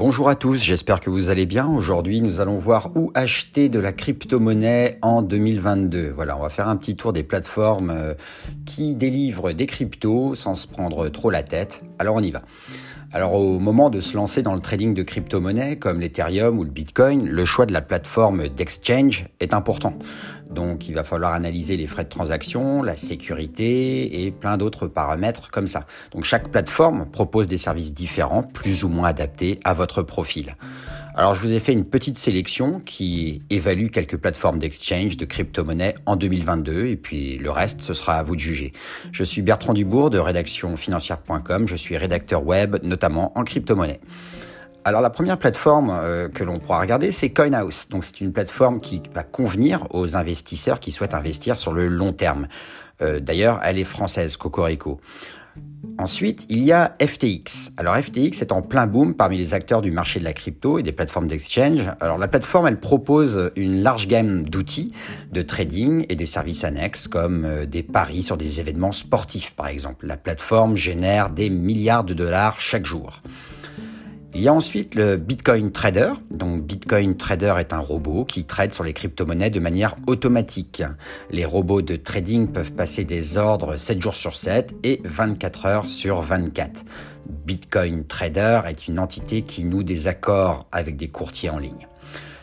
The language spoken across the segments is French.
Bonjour à tous, j'espère que vous allez bien. Aujourd'hui, nous allons voir où acheter de la crypto-monnaie en 2022. Voilà, on va faire un petit tour des plateformes euh, qui délivrent des cryptos sans se prendre trop la tête. Alors on y va. Alors au moment de se lancer dans le trading de crypto-monnaies comme l'Ethereum ou le Bitcoin, le choix de la plateforme d'exchange est important. Donc il va falloir analyser les frais de transaction, la sécurité et plein d'autres paramètres comme ça. Donc chaque plateforme propose des services différents, plus ou moins adaptés à votre profil. Alors je vous ai fait une petite sélection qui évalue quelques plateformes d'exchange de crypto-monnaies en 2022 et puis le reste ce sera à vous de juger. Je suis Bertrand Dubourg de rédaction financière.com, je suis rédacteur web notamment en crypto-monnaie. Alors la première plateforme euh, que l'on pourra regarder, c'est CoinHouse. Donc c'est une plateforme qui va convenir aux investisseurs qui souhaitent investir sur le long terme. Euh, d'ailleurs, elle est française, Cocorico. Ensuite, il y a FTX. Alors FTX est en plein boom parmi les acteurs du marché de la crypto et des plateformes d'exchange. Alors la plateforme, elle propose une large gamme d'outils de trading et des services annexes comme euh, des paris sur des événements sportifs par exemple. La plateforme génère des milliards de dollars chaque jour. Il y a ensuite le Bitcoin Trader. Donc Bitcoin Trader est un robot qui trade sur les crypto-monnaies de manière automatique. Les robots de trading peuvent passer des ordres 7 jours sur 7 et 24 heures sur 24. Bitcoin Trader est une entité qui noue des accords avec des courtiers en ligne.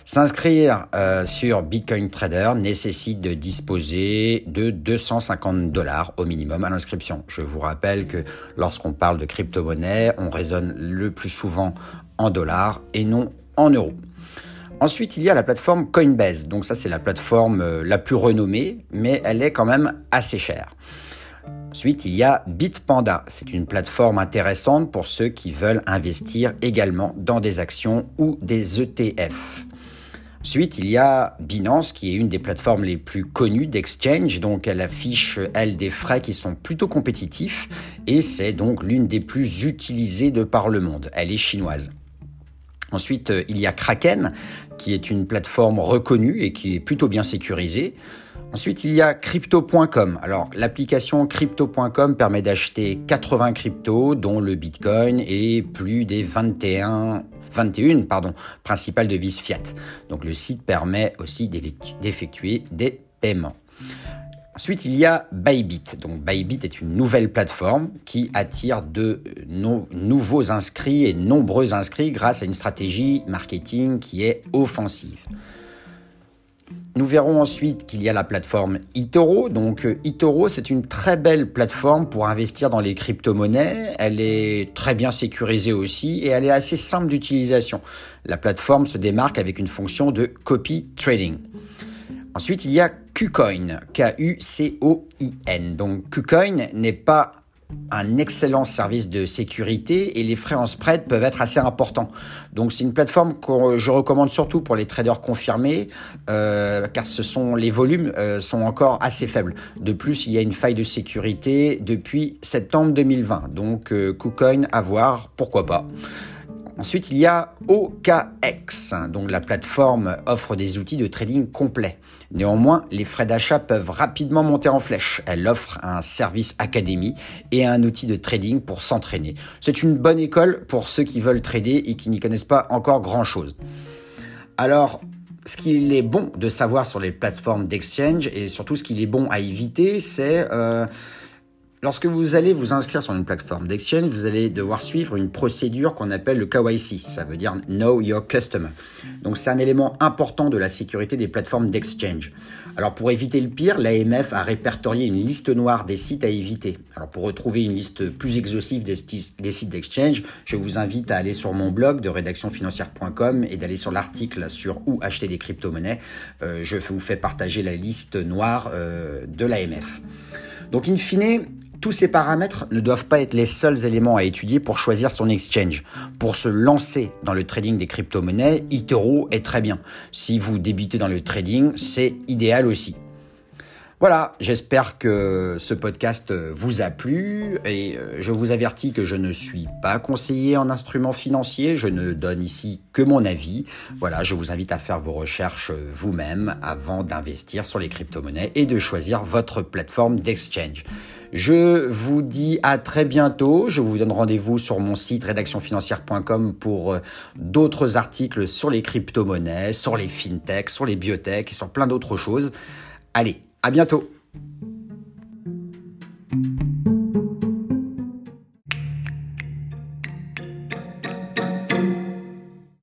S'inscrire euh, sur Bitcoin Trader nécessite de disposer de 250 dollars au minimum à l'inscription. Je vous rappelle que lorsqu'on parle de crypto-monnaie, on raisonne le plus souvent en dollars et non en euros. Ensuite, il y a la plateforme Coinbase. Donc ça, c'est la plateforme euh, la plus renommée, mais elle est quand même assez chère. Ensuite, il y a Bitpanda. C'est une plateforme intéressante pour ceux qui veulent investir également dans des actions ou des ETF. Ensuite, il y a Binance, qui est une des plateformes les plus connues d'exchange, donc elle affiche, elle, des frais qui sont plutôt compétitifs, et c'est donc l'une des plus utilisées de par le monde. Elle est chinoise. Ensuite, euh, il y a Kraken, qui est une plateforme reconnue et qui est plutôt bien sécurisée. Ensuite, il y a crypto.com. Alors, l'application crypto.com permet d'acheter 80 cryptos, dont le Bitcoin et plus des 21 21 pardon, principales devises fiat. Donc le site permet aussi d'effectuer des paiements. Ensuite, il y a Bybit. Donc Bybit est une nouvelle plateforme qui attire de nouveaux inscrits et nombreux inscrits grâce à une stratégie marketing qui est offensive. Nous verrons ensuite qu'il y a la plateforme eToro. Donc euh, eToro, c'est une très belle plateforme pour investir dans les crypto-monnaies. Elle est très bien sécurisée aussi et elle est assez simple d'utilisation. La plateforme se démarque avec une fonction de copy trading. Ensuite, il y a KuCoin, K-U-C-O-I-N. Donc KuCoin n'est pas un excellent service de sécurité et les frais en spread peuvent être assez importants. Donc c'est une plateforme que je recommande surtout pour les traders confirmés euh, car ce sont les volumes euh, sont encore assez faibles. De plus, il y a une faille de sécurité depuis septembre 2020. Donc euh, KuCoin à voir, pourquoi pas. Ensuite, il y a OKX, donc la plateforme offre des outils de trading complets. Néanmoins, les frais d'achat peuvent rapidement monter en flèche. Elle offre un service académie et un outil de trading pour s'entraîner. C'est une bonne école pour ceux qui veulent trader et qui n'y connaissent pas encore grand-chose. Alors, ce qu'il est bon de savoir sur les plateformes d'exchange et surtout ce qu'il est bon à éviter, c'est... Euh, Lorsque vous allez vous inscrire sur une plateforme d'exchange, vous allez devoir suivre une procédure qu'on appelle le KYC, ça veut dire Know Your Customer. Donc c'est un élément important de la sécurité des plateformes d'exchange. Alors pour éviter le pire, l'AMF a répertorié une liste noire des sites à éviter. Alors pour retrouver une liste plus exhaustive des, sites d'exchange, je vous invite à aller sur mon blog de rédactionfinancière.com et d'aller sur l'article sur où acheter des crypto-monnaies. Euh, je vous fais partager la liste noire euh, de l'AMF. Donc in fine, tous ces paramètres ne doivent pas être les seuls éléments à étudier pour choisir son exchange. Pour se lancer dans le trading des crypto-monnaies, eToro est très bien. Si vous débutez dans le trading, c'est idéal aussi. Voilà, j'espère que ce podcast vous a plu et euh, je vous avertis que je ne suis pas conseiller en instruments financiers, je ne donne ici que mon avis. Voilà, je vous invite à faire vos recherches vous-même avant d'investir sur les crypto-monnaies et de choisir votre plateforme d'exchange. Je vous dis à très bientôt. Je vous donne rendez-vous sur mon site rédactionfinancière.com pour euh, d'autres articles sur les crypto-monnaies, sur les fintechs, sur les biotech et sur plein d'autres choses. Allez, à bientôt